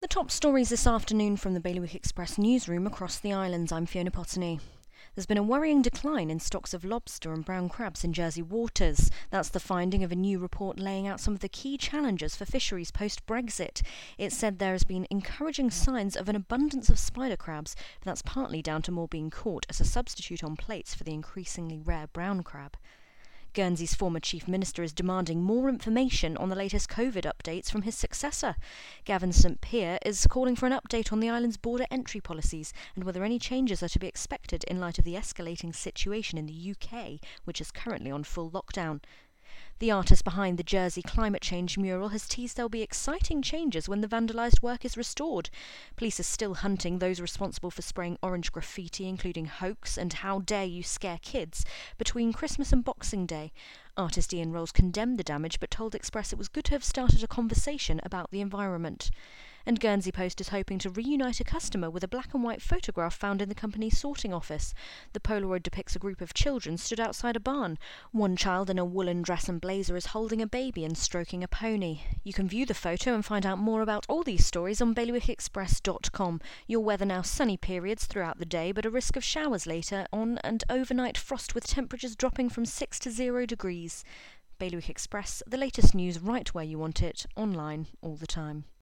The top stories this afternoon from the Bailiwick Express newsroom across the islands. I'm Fiona Potney. There's been a worrying decline in stocks of lobster and brown crabs in Jersey waters. That's the finding of a new report laying out some of the key challenges for fisheries post Brexit. It said there has been encouraging signs of an abundance of spider crabs, but that's partly down to more being caught as a substitute on plates for the increasingly rare brown crab. Guernsey's former Chief Minister is demanding more information on the latest COVID updates from his successor. Gavin St Pier is calling for an update on the island's border entry policies and whether any changes are to be expected in light of the escalating situation in the UK, which is currently on full lockdown. The artist behind the Jersey climate change mural has teased there'll be exciting changes when the vandalised work is restored. Police are still hunting those responsible for spraying orange graffiti, including hoax and how dare you scare kids, between Christmas and Boxing Day. Artist Ian Rolls condemned the damage but told Express it was good to have started a conversation about the environment and Guernsey Post is hoping to reunite a customer with a black and white photograph found in the company's sorting office. The Polaroid depicts a group of children stood outside a barn. One child in a woolen dress and blazer is holding a baby and stroking a pony. You can view the photo and find out more about all these stories on bailiwickexpress.com. Your weather now sunny periods throughout the day, but a risk of showers later on and overnight frost with temperatures dropping from 6 to 0 degrees. Bailiwick Express, the latest news right where you want it, online all the time.